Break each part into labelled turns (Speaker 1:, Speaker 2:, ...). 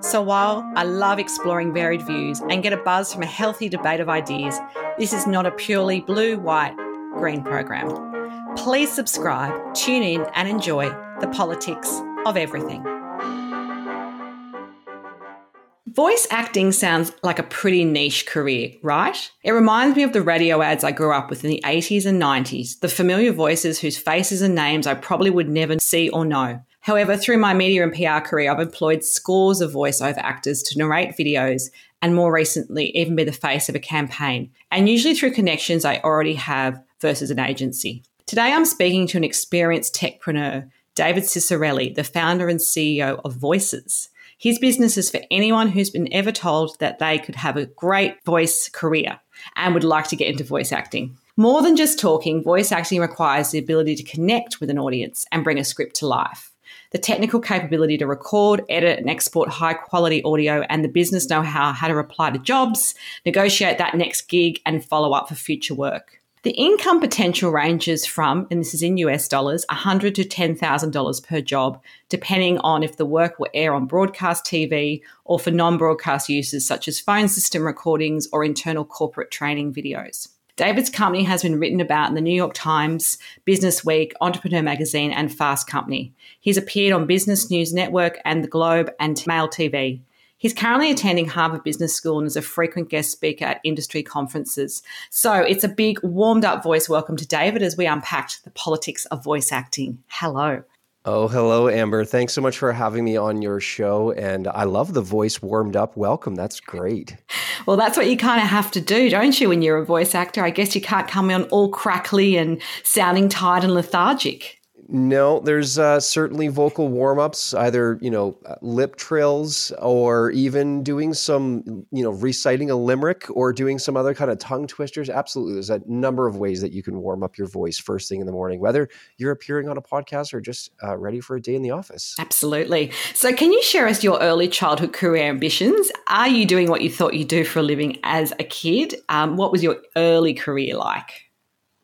Speaker 1: so while I love exploring varied views and get a buzz from a healthy debate of ideas, this is not a purely blue, white, green program. Please subscribe, tune in, and enjoy the politics of everything. Voice acting sounds like a pretty niche career, right? It reminds me of the radio ads I grew up with in the 80s and 90s, the familiar voices whose faces and names I probably would never see or know. However, through my media and PR career, I've employed scores of voiceover actors to narrate videos and more recently, even be the face of a campaign, and usually through connections I already have versus an agency. Today, I'm speaking to an experienced techpreneur, David Ciccarelli, the founder and CEO of Voices. His business is for anyone who's been ever told that they could have a great voice career and would like to get into voice acting. More than just talking, voice acting requires the ability to connect with an audience and bring a script to life the technical capability to record, edit, and export high quality audio, and the business know how how to reply to jobs, negotiate that next gig, and follow up for future work. The income potential ranges from, and this is in US dollars, 100 to $10,000 per job, depending on if the work will air on broadcast TV or for non broadcast uses such as phone system recordings or internal corporate training videos. David's company has been written about in the New York Times, Business Week, Entrepreneur Magazine, and Fast Company. He's appeared on Business News Network and The Globe and Mail TV. He's currently attending Harvard Business School and is a frequent guest speaker at industry conferences. So it's a big, warmed up voice welcome to David as we unpacked the politics of voice acting. Hello.
Speaker 2: Oh, hello, Amber. Thanks so much for having me on your show. And I love the voice warmed up welcome. That's great.
Speaker 1: Well, that's what you kind of have to do, don't you, when you're a voice actor? I guess you can't come on all crackly and sounding tired and lethargic.
Speaker 2: No, there's uh, certainly vocal warm ups, either you know lip trills or even doing some you know reciting a limerick or doing some other kind of tongue twisters. Absolutely, there's a number of ways that you can warm up your voice first thing in the morning, whether you're appearing on a podcast or just uh, ready for a day in the office.
Speaker 1: Absolutely. So, can you share us your early childhood career ambitions? Are you doing what you thought you'd do for a living as a kid? Um, what was your early career like?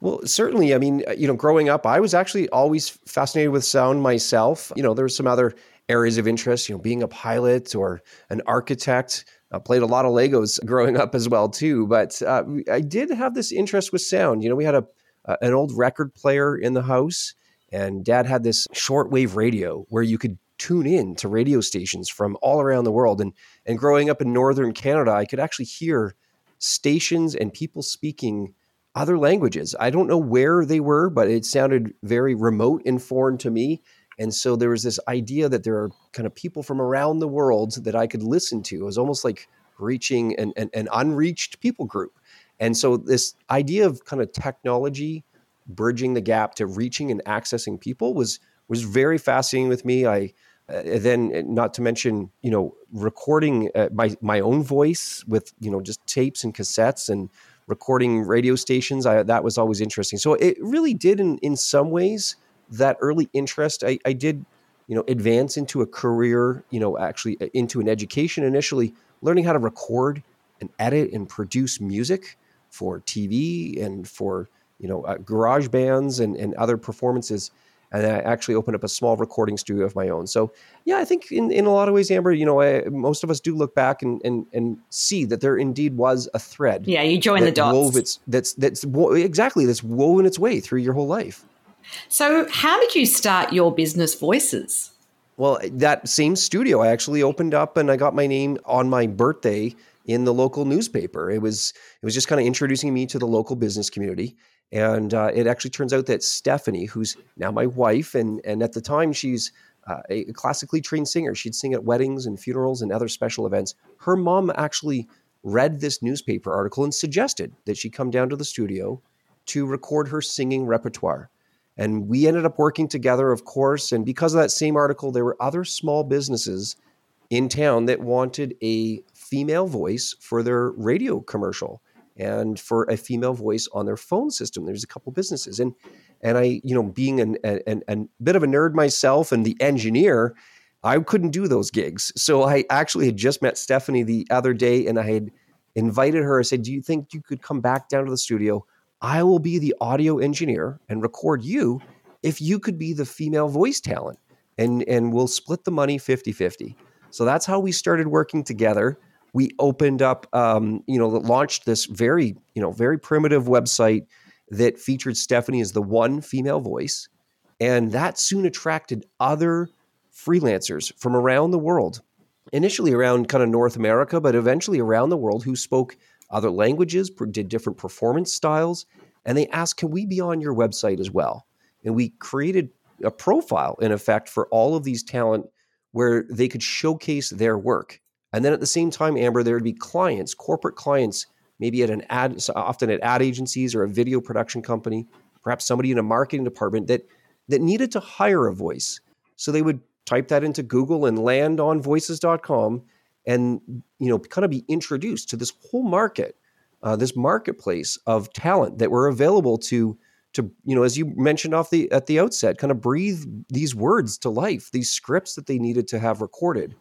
Speaker 2: Well, certainly. I mean, you know, growing up, I was actually always fascinated with sound myself. You know, there were some other areas of interest, you know, being a pilot or an architect. I played a lot of Legos growing up as well too, but uh, I did have this interest with sound. You know, we had a uh, an old record player in the house, and Dad had this shortwave radio where you could tune in to radio stations from all around the world. And and growing up in northern Canada, I could actually hear stations and people speaking other languages. I don't know where they were, but it sounded very remote and foreign to me. And so there was this idea that there are kind of people from around the world that I could listen to. It was almost like reaching an, an, an unreached people group. And so this idea of kind of technology bridging the gap to reaching and accessing people was was very fascinating with me. I uh, then uh, not to mention you know recording uh, my my own voice with you know just tapes and cassettes and recording radio stations. I, that was always interesting. So it really did, in, in some ways, that early interest. I, I did, you know, advance into a career, you know, actually uh, into an education initially, learning how to record and edit and produce music for TV and for, you know, uh, garage bands and, and other performances and I actually opened up a small recording studio of my own. So, yeah, I think in, in a lot of ways, Amber, you know, I, most of us do look back and, and and see that there indeed was a thread.
Speaker 1: Yeah, you join the dots.
Speaker 2: Wove its, that's that's exactly that's woven its way through your whole life.
Speaker 1: So, how did you start your business, Voices?
Speaker 2: Well, that same studio I actually opened up, and I got my name on my birthday in the local newspaper. It was it was just kind of introducing me to the local business community. And uh, it actually turns out that Stephanie, who's now my wife, and, and at the time she's uh, a classically trained singer, she'd sing at weddings and funerals and other special events. Her mom actually read this newspaper article and suggested that she come down to the studio to record her singing repertoire. And we ended up working together, of course. And because of that same article, there were other small businesses in town that wanted a female voice for their radio commercial and for a female voice on their phone system. There's a couple businesses, and and I, you know, being an, an, bit of a nerd myself and the engineer, I couldn't do those gigs. So I actually had just met Stephanie the other day, and I had invited her. I said, "Do you think you could come back down to the studio? I will be the audio engineer and record you if you could be the female voice talent, and and we'll split the money 50-50." So that's how we started working together we opened up, um, you know, launched this very, you know, very primitive website that featured Stephanie as the one female voice. And that soon attracted other freelancers from around the world, initially around kind of North America, but eventually around the world who spoke other languages, did different performance styles. And they asked, can we be on your website as well? And we created a profile, in effect, for all of these talent where they could showcase their work. And then at the same time, Amber, there would be clients, corporate clients, maybe at an ad, often at ad agencies or a video production company, perhaps somebody in a marketing department that that needed to hire a voice. So they would type that into Google and land on voices.com and you know kind of be introduced to this whole market, uh, this marketplace of talent that were available to to you know as you mentioned off the at the outset, kind of breathe these words to life, these scripts that they needed to have recorded.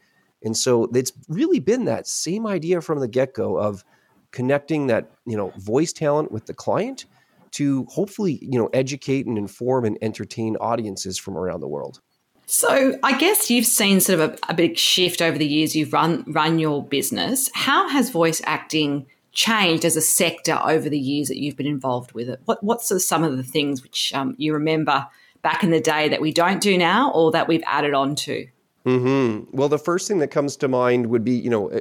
Speaker 2: And so it's really been that same idea from the get go of connecting that you know voice talent with the client to hopefully you know educate and inform and entertain audiences from around the world.
Speaker 1: So I guess you've seen sort of a, a big shift over the years you've run run your business. How has voice acting changed as a sector over the years that you've been involved with it? What what's sort of some of the things which um, you remember back in the day that we don't do now, or that we've added on to?
Speaker 2: Mm-hmm. Well, the first thing that comes to mind would be, you know,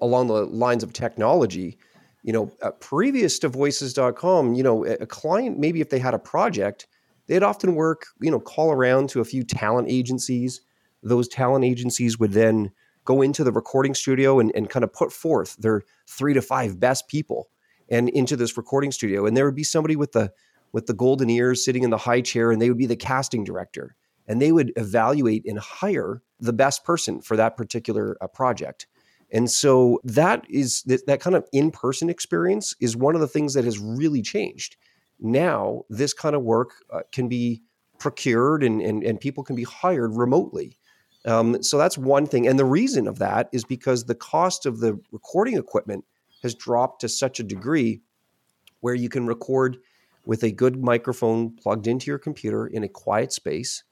Speaker 2: along the lines of technology. You know, uh, previous to voices.com, you know, a client, maybe if they had a project, they'd often work, you know, call around to a few talent agencies. Those talent agencies would then go into the recording studio and, and kind of put forth their three to five best people and into this recording studio. And there would be somebody with the with the golden ears sitting in the high chair, and they would be the casting director and they would evaluate and hire the best person for that particular uh, project. And so that is that, that kind of in-person experience is one of the things that has really changed. Now, this kind of work uh, can be procured and, and, and people can be hired remotely. Um, so that's one thing. And the reason of that is because the cost of the recording equipment has dropped to such a degree where you can record with a good microphone plugged into your computer in a quiet space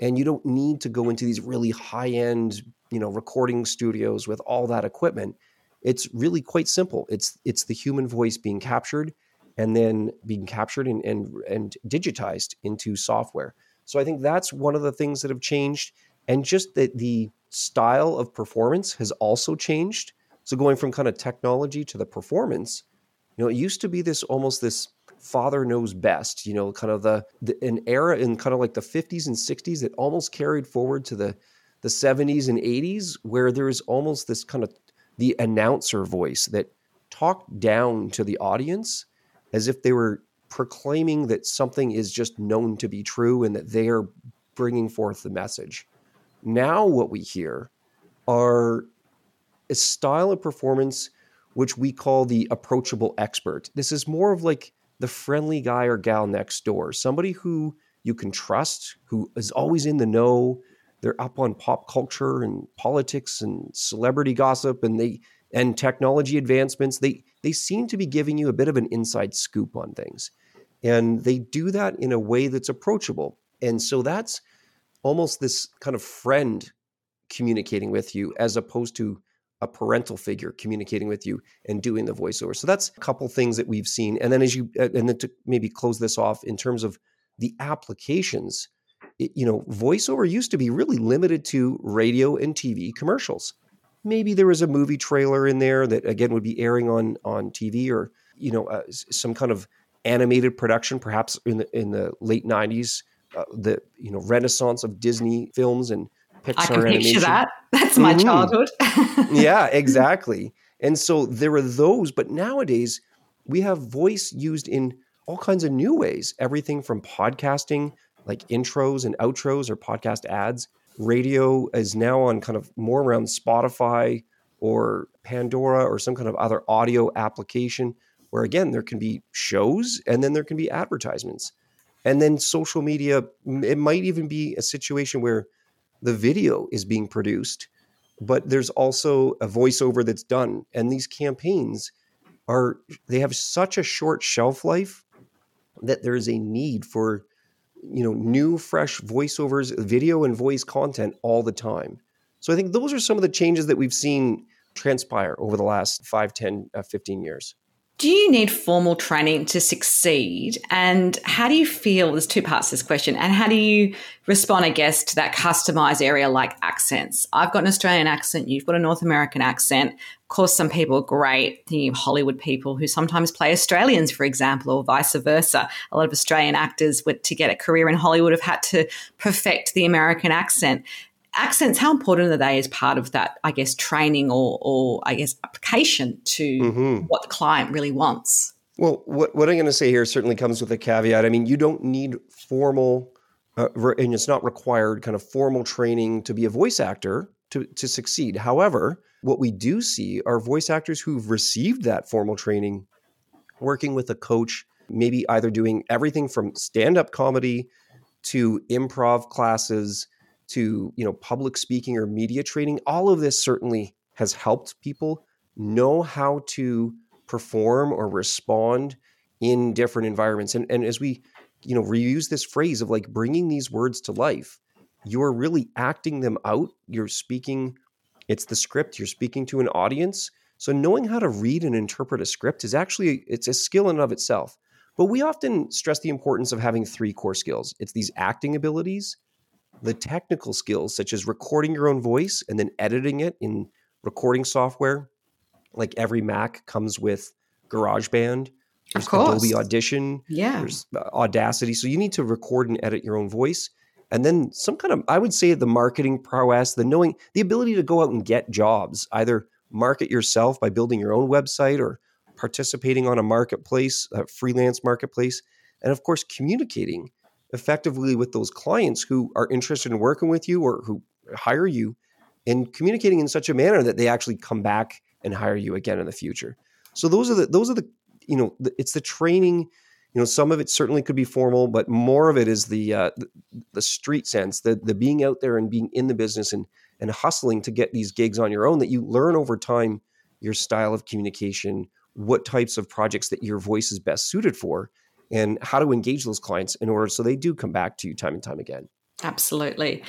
Speaker 2: and you don't need to go into these really high end you know recording studios with all that equipment. It's really quite simple. It's it's the human voice being captured and then being captured and and, and digitized into software. So i think that's one of the things that have changed and just that the style of performance has also changed. So going from kind of technology to the performance you know it used to be this almost this father knows best you know kind of the, the, an era in kind of like the 50s and 60s that almost carried forward to the the 70s and 80s where there's almost this kind of the announcer voice that talked down to the audience as if they were proclaiming that something is just known to be true and that they are bringing forth the message. Now what we hear are a style of performance which we call the approachable expert. This is more of like the friendly guy or gal next door, somebody who you can trust, who is always in the know. They're up on pop culture and politics and celebrity gossip and they and technology advancements. They they seem to be giving you a bit of an inside scoop on things. And they do that in a way that's approachable. And so that's almost this kind of friend communicating with you as opposed to a parental figure communicating with you and doing the voiceover. So that's a couple things that we've seen. And then as you and then to maybe close this off in terms of the applications, it, you know, voiceover used to be really limited to radio and TV commercials. Maybe there was a movie trailer in there that again would be airing on on TV or you know uh, some kind of animated production, perhaps in the in the late '90s, uh, the you know renaissance of Disney films and
Speaker 1: Pixar I can picture animation. that. That's my mm-hmm. childhood.
Speaker 2: yeah, exactly. And so there are those, but nowadays we have voice used in all kinds of new ways. Everything from podcasting, like intros and outros or podcast ads, radio is now on kind of more around Spotify or Pandora or some kind of other audio application where again there can be shows and then there can be advertisements. And then social media it might even be a situation where the video is being produced but there's also a voiceover that's done. And these campaigns are they have such a short shelf life that there is a need for you know new fresh voiceovers video and voice content all the time. So i think those are some of the changes that we've seen transpire over the last 5 10 uh, 15 years
Speaker 1: do you need formal training to succeed? And how do you feel? There's two parts to this question. And how do you respond, I guess, to that customized area like accents? I've got an Australian accent, you've got a North American accent. Of course, some people are great, the Hollywood people who sometimes play Australians, for example, or vice versa. A lot of Australian actors, to get a career in Hollywood, have had to perfect the American accent accents, how important are they as part of that, I guess, training or, or I guess, application to mm-hmm. what the client really wants?
Speaker 2: Well, what, what I'm going to say here certainly comes with a caveat. I mean, you don't need formal, uh, and it's not required kind of formal training to be a voice actor to, to succeed. However, what we do see are voice actors who've received that formal training working with a coach, maybe either doing everything from stand up comedy to improv classes to you know public speaking or media training all of this certainly has helped people know how to perform or respond in different environments. And, and as we you know reuse this phrase of like bringing these words to life you're really acting them out. You're speaking it's the script. You're speaking to an audience. So knowing how to read and interpret a script is actually it's a skill in and of itself. But we often stress the importance of having three core skills. It's these acting abilities the technical skills, such as recording your own voice and then editing it in recording software, like every Mac comes with GarageBand.
Speaker 1: There's of course.
Speaker 2: Adobe Audition.
Speaker 1: Yeah.
Speaker 2: There's uh, Audacity. So you need to record and edit your own voice. And then some kind of, I would say, the marketing prowess, the knowing, the ability to go out and get jobs, either market yourself by building your own website or participating on a marketplace, a freelance marketplace. And of course, communicating effectively with those clients who are interested in working with you or who hire you and communicating in such a manner that they actually come back and hire you again in the future. So those are the those are the you know the, it's the training. You know, some of it certainly could be formal, but more of it is the uh, the, the street sense, the the being out there and being in the business and and hustling to get these gigs on your own. That you learn over time your style of communication, what types of projects that your voice is best suited for, and how to engage those clients in order so they do come back to you time and time again.
Speaker 1: Absolutely.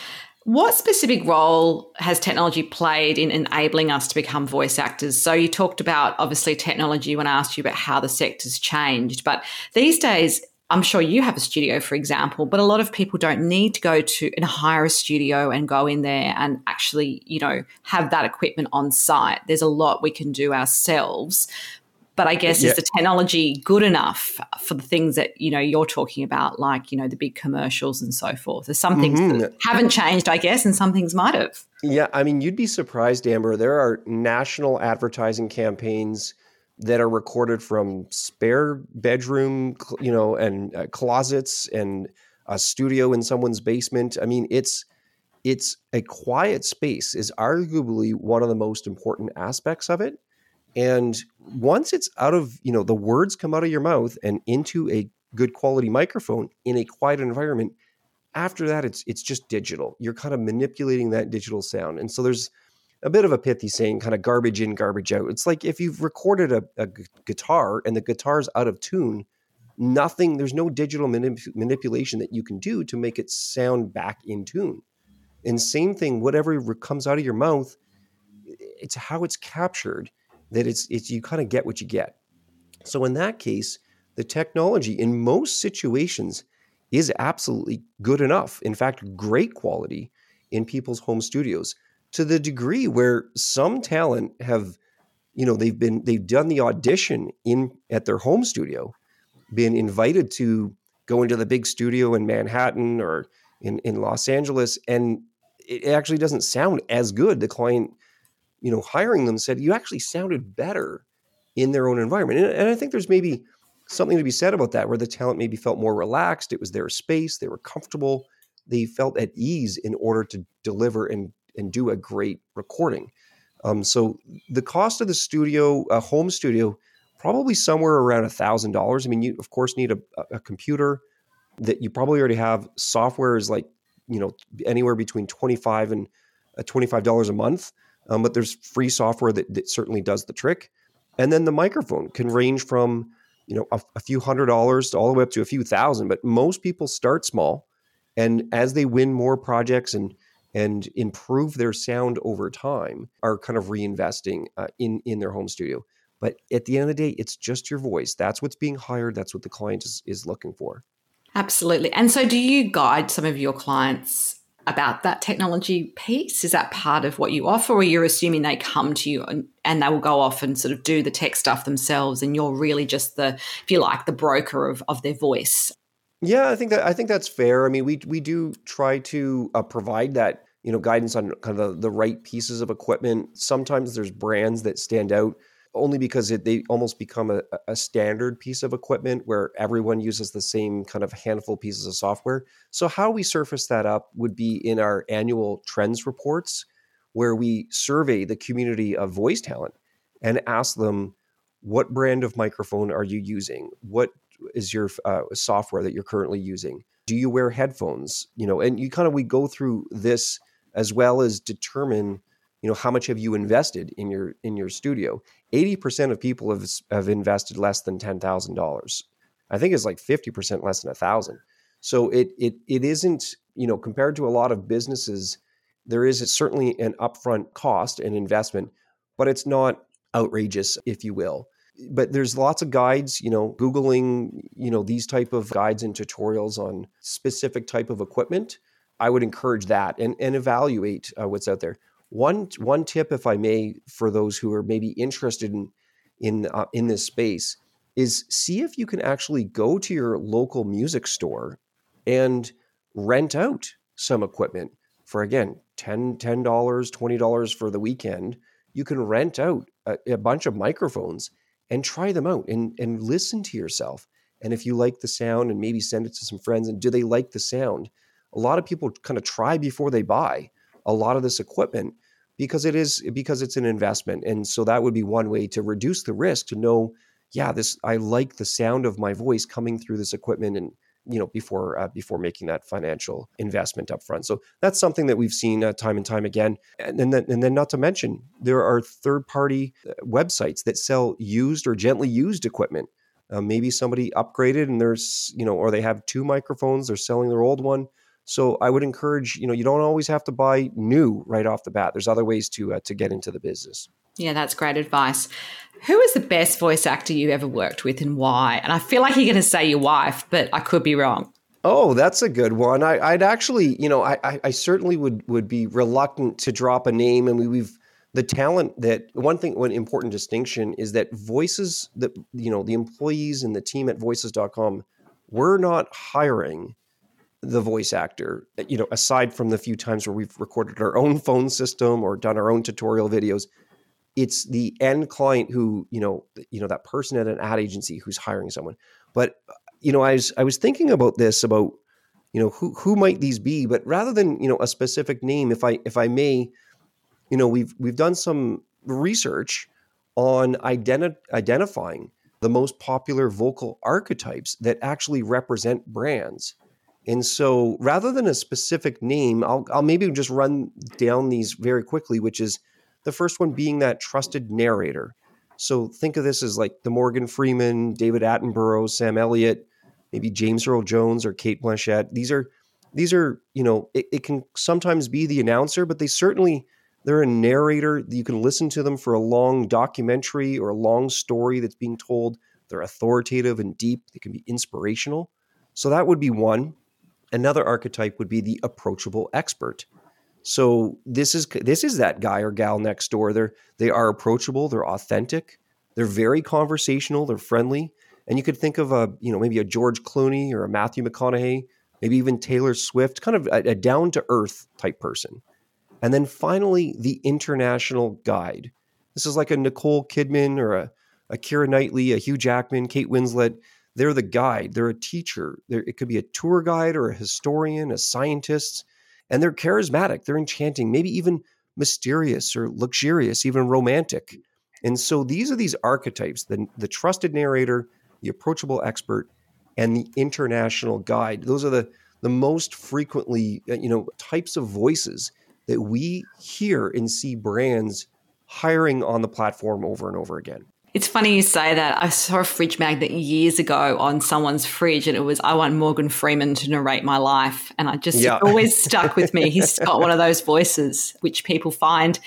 Speaker 1: What specific role has technology played in enabling us to become voice actors? So, you talked about obviously technology when I asked you about how the sector's changed, but these days, I'm sure you have a studio, for example, but a lot of people don't need to go to and hire a studio and go in there and actually, you know, have that equipment on site. There's a lot we can do ourselves. But I guess yeah. is the technology good enough for the things that you know you're talking about, like you know the big commercials and so forth? There's some things mm-hmm. that haven't changed, I guess, and some things might have.
Speaker 2: Yeah, I mean, you'd be surprised, Amber. There are national advertising campaigns that are recorded from spare bedroom, you know, and uh, closets and a studio in someone's basement. I mean, it's it's a quiet space is arguably one of the most important aspects of it and once it's out of, you know, the words come out of your mouth and into a good quality microphone in a quiet environment, after that it's it's just digital. You're kind of manipulating that digital sound. And so there's a bit of a pithy saying kind of garbage in, garbage out. It's like if you've recorded a, a guitar and the guitar's out of tune, nothing, there's no digital manip- manipulation that you can do to make it sound back in tune. And same thing, whatever comes out of your mouth, it's how it's captured that it's it's you kind of get what you get. So in that case, the technology in most situations is absolutely good enough. In fact, great quality in people's home studios to the degree where some talent have you know they've been they've done the audition in at their home studio been invited to go into the big studio in Manhattan or in, in Los Angeles and it actually doesn't sound as good the client you know, hiring them said you actually sounded better in their own environment. And, and I think there's maybe something to be said about that, where the talent maybe felt more relaxed. It was their space, they were comfortable. they felt at ease in order to deliver and and do a great recording. Um, so the cost of the studio, a home studio, probably somewhere around a thousand dollars. I mean, you of course need a, a computer that you probably already have. Software is like you know anywhere between twenty five and uh, twenty five dollars a month. Um, but there's free software that, that certainly does the trick. And then the microphone can range from you know a, a few hundred dollars to all the way up to a few thousand. But most people start small, and as they win more projects and and improve their sound over time, are kind of reinvesting uh, in in their home studio. But at the end of the day, it's just your voice. That's what's being hired. That's what the client is, is looking for.
Speaker 1: Absolutely. And so, do you guide some of your clients about that technology piece? Is that part of what you offer, or you're assuming they come to you and, and, they will go off and sort of do the tech stuff themselves, and you're really just the, if you like, the broker of, of their voice?
Speaker 2: Yeah, I think that I think that's fair. I mean, we we do try to uh, provide that you know guidance on kind of the, the right pieces of equipment. Sometimes there's brands that stand out only because it, they almost become a, a, standard piece of equipment where everyone uses the same kind of handful pieces of software. So, how we surface that up would be in our annual trends reports, where we survey the community of voice talent and ask them, what brand of microphone are you using? What is your uh, software that you're currently using? Do you wear headphones? You know, and you kind of we go through this as well as determine you know how much have you invested in your in your studio? 80% of people have, have invested less than $10,000 i think it's like 50% less than a thousand. So it it it isn't you know compared to a lot of businesses there is certainly an upfront cost and investment but it's not outrageous if you will. But there's lots of guides you know googling you know these type of guides and tutorials on specific type of equipment. I would encourage that and, and evaluate uh, what's out there one one tip, if I may, for those who are maybe interested in in uh, in this space, is see if you can actually go to your local music store and rent out some equipment for again 10 dollars, twenty dollars for the weekend. You can rent out a, a bunch of microphones and try them out and and listen to yourself. And if you like the sound, and maybe send it to some friends, and do they like the sound? A lot of people kind of try before they buy a lot of this equipment because it is because it's an investment. And so that would be one way to reduce the risk to know yeah this i like the sound of my voice coming through this equipment and you know before uh, before making that financial investment up front so that's something that we've seen uh, time and time again. And, then and then not to mention there are third party uh, websites that sell used or gently used equipment. Uh, maybe somebody upgraded and there's you know or they have two microphones they're selling their old one so I would encourage, you know, you don't always have to buy new right off the bat. There's other ways to uh, to get into the business.
Speaker 1: Yeah, that's great advice. Who is the best voice actor you ever worked with and why? And I feel like you're going to say your wife, but I could be wrong.
Speaker 2: Oh, that's a good one. I, would actually, you know, I, I, I, certainly would would be reluctant to drop a name, and we, we've the talent that one thing, one important distinction is that voices that you know the employees and the team at voices.com, we're not hiring the voice actor you know aside from the few times where we've recorded our own phone system or done our own tutorial videos it's the end client who you know you know that person at an ad agency who's hiring someone. But you know i was i was thinking about this about you know who who might these be? But rather than you know a specific name if i if i may you know we've we've done some research on identi- identifying the most popular vocal archetypes that actually represent brands and so rather than a specific name, I'll, I'll maybe just run down these very quickly, which is the first one being that trusted narrator. So think of this as like the Morgan Freeman, David Attenborough, Sam Elliott, maybe James Earl Jones or Cate Blanchett. These are these are, you know, it, it can sometimes be the announcer, but they certainly they're a narrator. You can listen to them for a long documentary or a long story that's being told. They're authoritative and deep. They can be inspirational. So that would be one. Another archetype would be the approachable expert. So this is this is that guy or gal next door. They're they are approachable. They're authentic. They're very conversational. They're friendly. And you could think of a you know maybe a George Clooney or a Matthew McConaughey, maybe even Taylor Swift, kind of a, a down to earth type person. And then finally, the international guide. This is like a Nicole Kidman or a, a Keira Knightley, a Hugh Jackman, Kate Winslet they're the guide, they're a teacher. They're, it could be a tour guide or a historian, a scientist, and they're charismatic, they're enchanting, maybe even mysterious or luxurious, even romantic. And so these are these archetypes the, the trusted narrator, the approachable expert, and the international guide. Those are the, the most frequently, uh, you know, types of voices that we hear and see brands hiring on the platform over and over again.
Speaker 1: It's funny you say that. I saw a fridge magnet years ago on someone's fridge, and it was, I want Morgan Freeman to narrate my life. And I just yeah. always stuck with me. He's got one of those voices which people find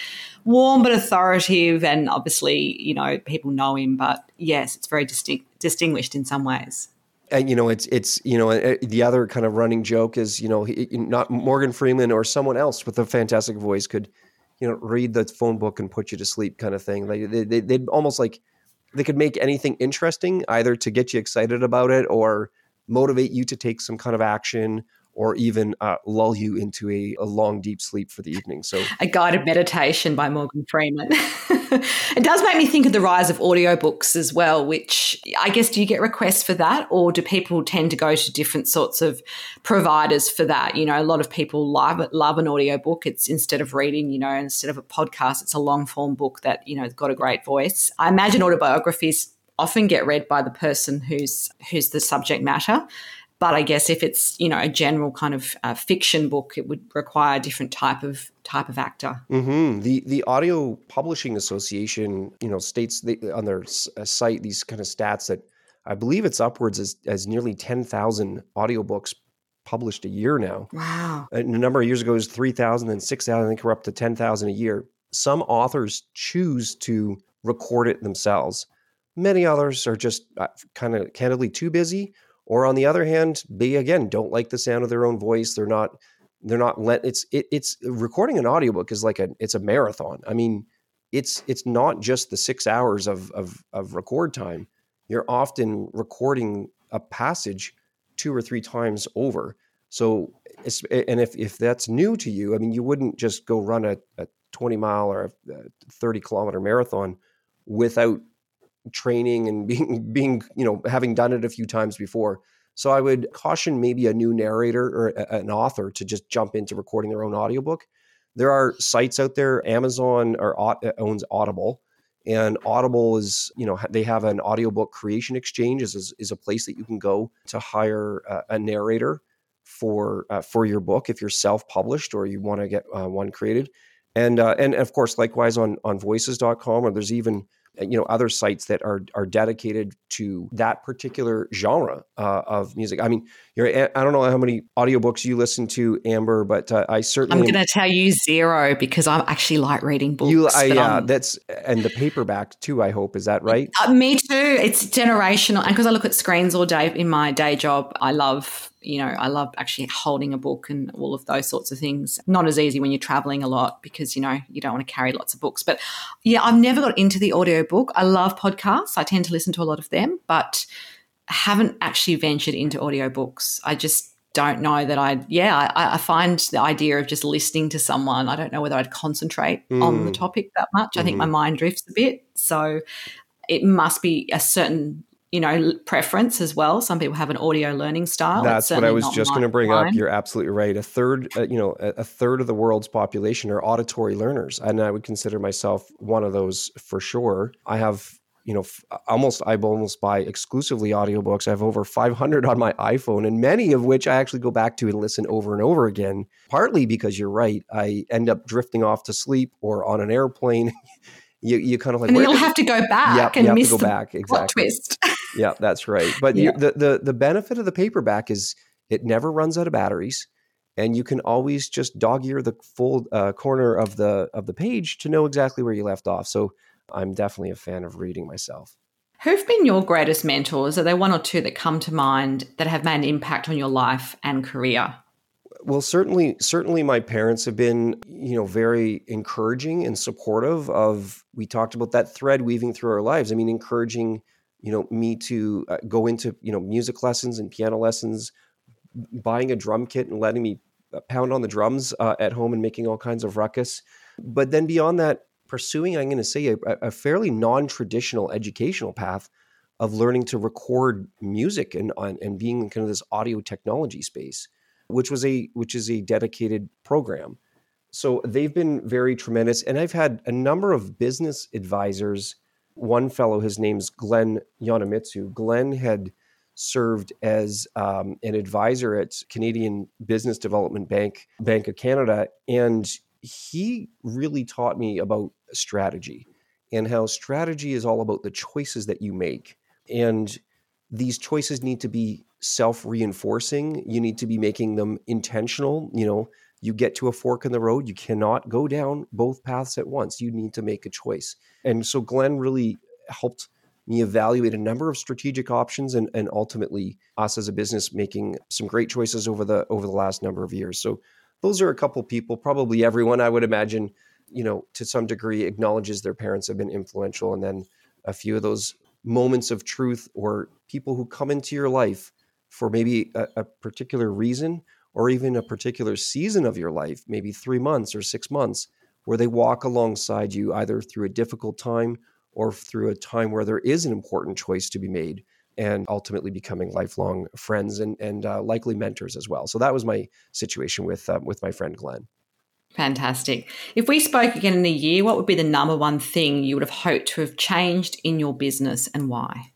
Speaker 1: warm but authoritative. And obviously, you know, people know him. But yes, it's very distinct, distinguished in some ways.
Speaker 2: And you know, it's it's you know uh, the other kind of running joke is you know not Morgan Freeman or someone else with a fantastic voice could you know read the phone book and put you to sleep kind of thing. Like they, they they'd almost like they could make anything interesting either to get you excited about it or motivate you to take some kind of action or even uh, lull you into a, a, long, deep sleep for the evening. So,
Speaker 1: a guided meditation by Morgan Freeman. it does make me think of the rise of audiobooks as well, which I guess do you get requests for that, or do people tend to go to different sorts of providers for that? You know, a lot of people love love an audiobook. It's instead of reading, you know, instead of a podcast, it's a long form book that you know has got a great voice. I imagine autobiographies often get read by the person who's who's the subject matter but I guess if it's you know a general kind of uh, fiction book, it would require a different type of type of actor.
Speaker 2: Mm-hmm. The the Audio Publishing Association, you know, states they, on their uh, site these kind of stats that I believe it's upwards as as nearly ten thousand audiobooks published a year now.
Speaker 1: Wow!
Speaker 2: And a number of years ago it was three thousand, then six thousand. I think we're up to ten thousand a year. Some authors choose to record it themselves. Many others are just uh, kind of candidly too busy or on the other hand, they again don't like the sound of their own voice. They're not they're not let it's it, it's recording an audiobook is like a it's a marathon. I mean, it's it's not just the six hours of of of record time. You're often recording a passage two or three times over. So, and if if that's new to you, I mean, you wouldn't just go run a, a 20 mile or a 30 kilometer marathon without training and being being you know having done it a few times before. So i would caution maybe a new narrator or a, an author to just jump into recording their own audiobook. There are sites out there amazon or uh, owns audible and audible is you know they have an audiobook creation exchange is, is a place that you can go to hire a narrator for uh, for your book if you're self-published or you want to get uh, one created. And uh, and of course likewise on on voices.com or there's even you know other sites that are are dedicated to that particular genre uh, of music. I mean, you're, I don't know how many audiobooks you listen to, Amber, but uh, I certainly
Speaker 1: I'm going to tell you zero because I actually like reading books.
Speaker 2: You, uh, yeah, I'm, that's and the paperback too. I hope is that right?
Speaker 1: Uh, me too. It's generational, and because I look at screens all day in my day job, I love you know, I love actually holding a book and all of those sorts of things. Not as easy when you're traveling a lot because, you know, you don't want to carry lots of books. But yeah, I've never got into the audiobook. I love podcasts. I tend to listen to a lot of them, but haven't actually ventured into audiobooks. I just don't know that I'd, yeah, I, I, find the idea of just listening to someone, I don't know whether I'd concentrate mm. on the hmm. topic that much. Mm-hmm. I think my mm-hmm. mind drifts a bit. So it must be a certain you know preference as well. Some people have an audio learning style.
Speaker 2: That's what i was just going to bring up. you're absolutely right. A third uh, you know a, a, third of the world's population are auditory learners and i would consider myself one of those for sure. I have you know almost i almost buy exclusively audiobooks. I have over 500 on my iphone and many of which i actually go back to and listen over and over again partly because you're right i end up drifting off to sleep or on an airplane. You, you kind of like
Speaker 1: and you'll have to go back yep, and miss
Speaker 2: go
Speaker 1: the
Speaker 2: back exactly.
Speaker 1: twist
Speaker 2: yeah, that's right. But yeah. the, the the benefit of the paperback is it never runs out of batteries, and you can always just dog ear the full uh, corner of the of the page to know exactly where you left off. So I'm definitely a fan of reading myself.
Speaker 1: Who've been your greatest mentors? Are there one or two that come to mind that have made an impact on your life and career?
Speaker 2: Well, certainly, certainly, my parents have been, you know, very encouraging and supportive of. We talked about that thread weaving through our lives. I mean, encouraging you know me to uh, go into you know music lessons and piano lessons buying a drum kit and letting me uh, pound on the drums uh, at home and making all kinds of ruckus but then beyond that pursuing i'm going to say a, a fairly non-traditional educational path of learning to record music and and being in kind of this audio technology space, which was a which is a dedicated program. So they've been very tremendous, and I've had a number of business advisors. One fellow, his name's Glenn Yonamitsu. Glenn had served as um, an advisor at Canadian Business Development Bank, Bank of Canada, and he really taught me about strategy and how strategy is all about the choices that you make. And these choices need to be self reinforcing. You need to be making them intentional. You know, you get to a fork in the road, you cannot go down both paths at once. You need to make a choice. And so Glenn really helped me evaluate a number of strategic options and, and ultimately us as a business making some great choices over the over the last number of years. So those are a couple people, probably everyone I would imagine, you know, to some degree acknowledges their parents have been influential. And then a few of those moments of truth or people who come into your life for maybe a, a particular reason or even a particular season of your life, maybe three months or six months, where they walk alongside you either through a difficult time or through a time where there is an important choice to be made and ultimately becoming lifelong friends and and uh, likely mentors as well. So that was my situation with uh, with my friend Glenn.
Speaker 1: Fantastic. If we spoke again in a year, what would be the number one thing you would have hoped to have changed in your business and why?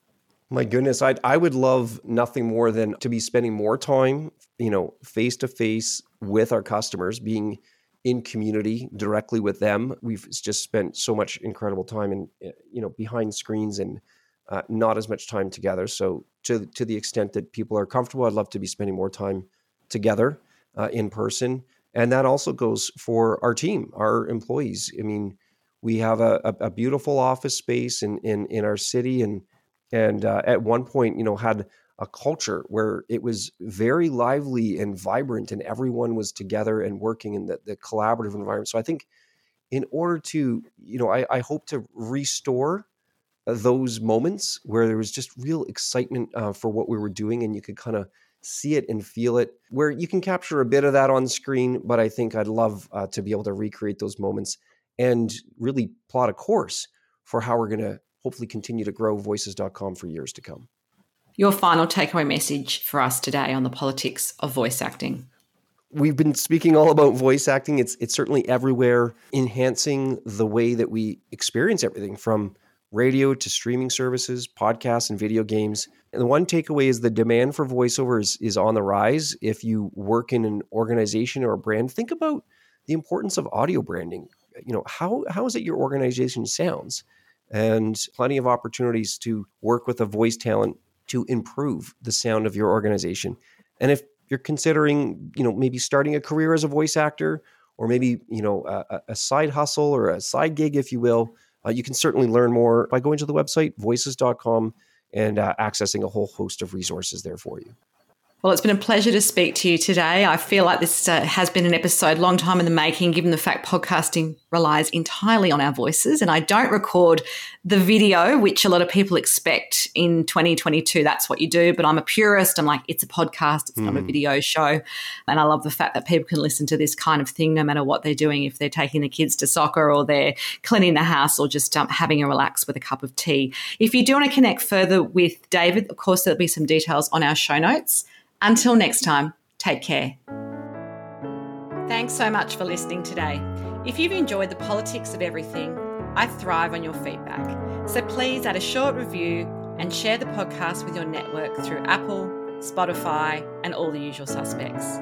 Speaker 2: My goodness, I I would love nothing more than to be spending more time, you know, face to face with our customers, being in community directly with them. We've just spent so much incredible time in you know behind screens and uh, not as much time together. So to to the extent that people are comfortable, I'd love to be spending more time together uh, in person, and that also goes for our team, our employees. I mean, we have a, a, a beautiful office space in in in our city, and and uh, at one point, you know, had a culture where it was very lively and vibrant, and everyone was together and working in the, the collaborative environment. So I think, in order to, you know, I, I hope to restore those moments where there was just real excitement uh, for what we were doing and you could kind of see it and feel it where you can capture a bit of that on screen but i think i'd love uh, to be able to recreate those moments and really plot a course for how we're going to hopefully continue to grow voices.com for years to come
Speaker 1: your final takeaway message for us today on the politics of voice acting
Speaker 2: we've been speaking all about voice acting it's it's certainly everywhere enhancing the way that we experience everything from radio to streaming services, podcasts, and video games. And the one takeaway is the demand for voiceover is, is on the rise. If you work in an organization or a brand, think about the importance of audio branding. You know, how how is it your organization sounds? And plenty of opportunities to work with a voice talent to improve the sound of your organization. And if you're considering, you know, maybe starting a career as a voice actor, or maybe you know a, a side hustle or a side gig, if you will, uh, you can certainly learn more by going to the website voices.com and uh, accessing a whole host of resources there for you.
Speaker 1: Well, it's been a pleasure to speak to you today. I feel like this uh, has been an episode long time in the making, given the fact podcasting relies entirely on our voices. And I don't record the video, which a lot of people expect in 2022. That's what you do. But I'm a purist. I'm like, it's a podcast, it's mm. not a hmm. video show. And I love the fact that people can listen to this kind of thing no matter what they're doing, if they're taking the kids to soccer or they're cleaning the house or just um, having a relax with a cup of tea. If you do want to connect further with David, of course, there'll be some details on our show notes. Until next time, take care. Thanks so much for listening today. If you've enjoyed the politics of everything, I thrive on your feedback. So please add a short review and share the podcast with your network through Apple, Spotify, and all the usual suspects.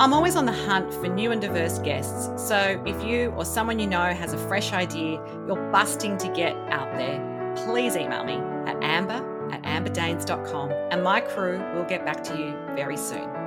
Speaker 1: I'm always on the hunt for new and diverse guests, so if you or someone you know has a fresh idea you're busting to get out there, please email me at amber at amberdaines.com and my crew will get back to you very soon.